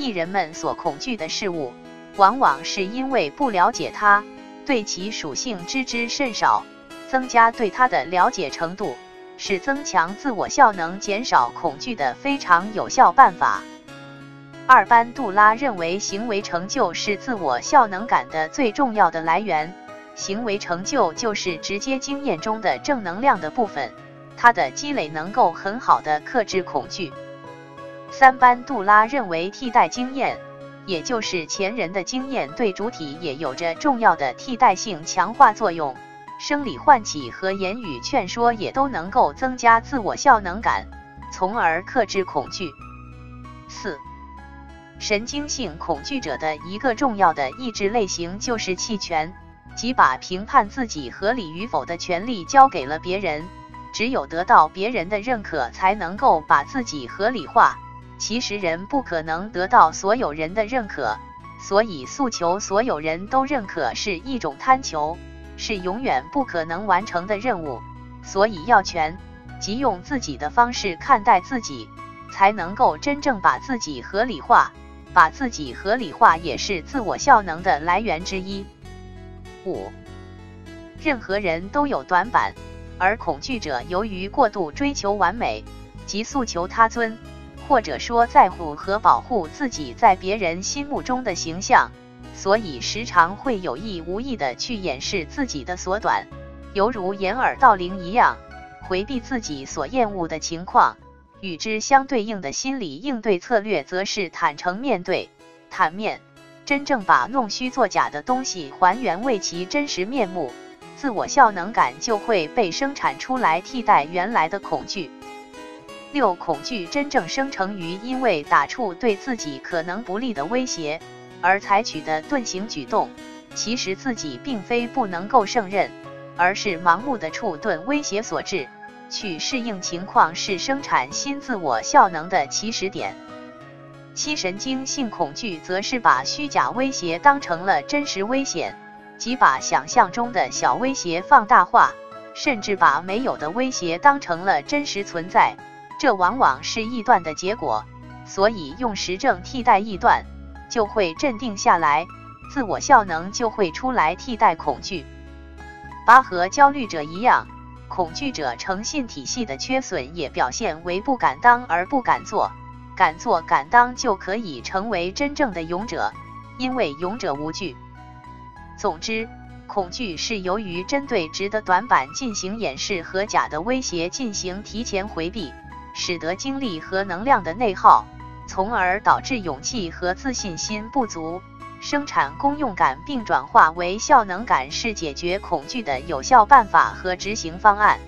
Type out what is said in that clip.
艺人们所恐惧的事物，往往是因为不了解它，对其属性知之甚少。增加对它的了解程度，是增强自我效能、减少恐惧的非常有效办法。二班杜拉认为，行为成就是自我效能感的最重要的来源。行为成就就是直接经验中的正能量的部分，它的积累能够很好的克制恐惧。三班杜拉认为，替代经验，也就是前人的经验，对主体也有着重要的替代性强化作用。生理唤起和言语劝说也都能够增加自我效能感，从而克制恐惧。四、神经性恐惧者的一个重要的意志类型就是弃权，即把评判自己合理与否的权利交给了别人。只有得到别人的认可，才能够把自己合理化。其实人不可能得到所有人的认可，所以诉求所有人都认可是一种贪求。是永远不可能完成的任务，所以要全，即用自己的方式看待自己，才能够真正把自己合理化。把自己合理化也是自我效能的来源之一。五，任何人都有短板，而恐惧者由于过度追求完美，即诉求他尊，或者说在乎和保护自己在别人心目中的形象。所以时常会有意无意的去掩饰自己的所短，犹如掩耳盗铃一样，回避自己所厌恶的情况。与之相对应的心理应对策略，则是坦诚面对、坦面，真正把弄虚作假的东西还原为其真实面目，自我效能感就会被生产出来，替代原来的恐惧。六、恐惧真正生成于因为打触对自己可能不利的威胁。而采取的遁形举动，其实自己并非不能够胜任，而是盲目的触遁威胁所致。去适应情况是生产新自我效能的起始点。七神经性恐惧则是把虚假威胁当成了真实危险，即把想象中的小威胁放大化，甚至把没有的威胁当成了真实存在。这往往是臆断的结果，所以用实证替代臆断。就会镇定下来，自我效能就会出来替代恐惧。八和焦虑者一样，恐惧者诚信体系的缺损也表现为不敢当而不敢做，敢做敢当就可以成为真正的勇者，因为勇者无惧。总之，恐惧是由于针对值的短板进行掩饰和假的威胁进行提前回避，使得精力和能量的内耗。从而导致勇气和自信心不足，生产功用感并转化为效能感，是解决恐惧的有效办法和执行方案。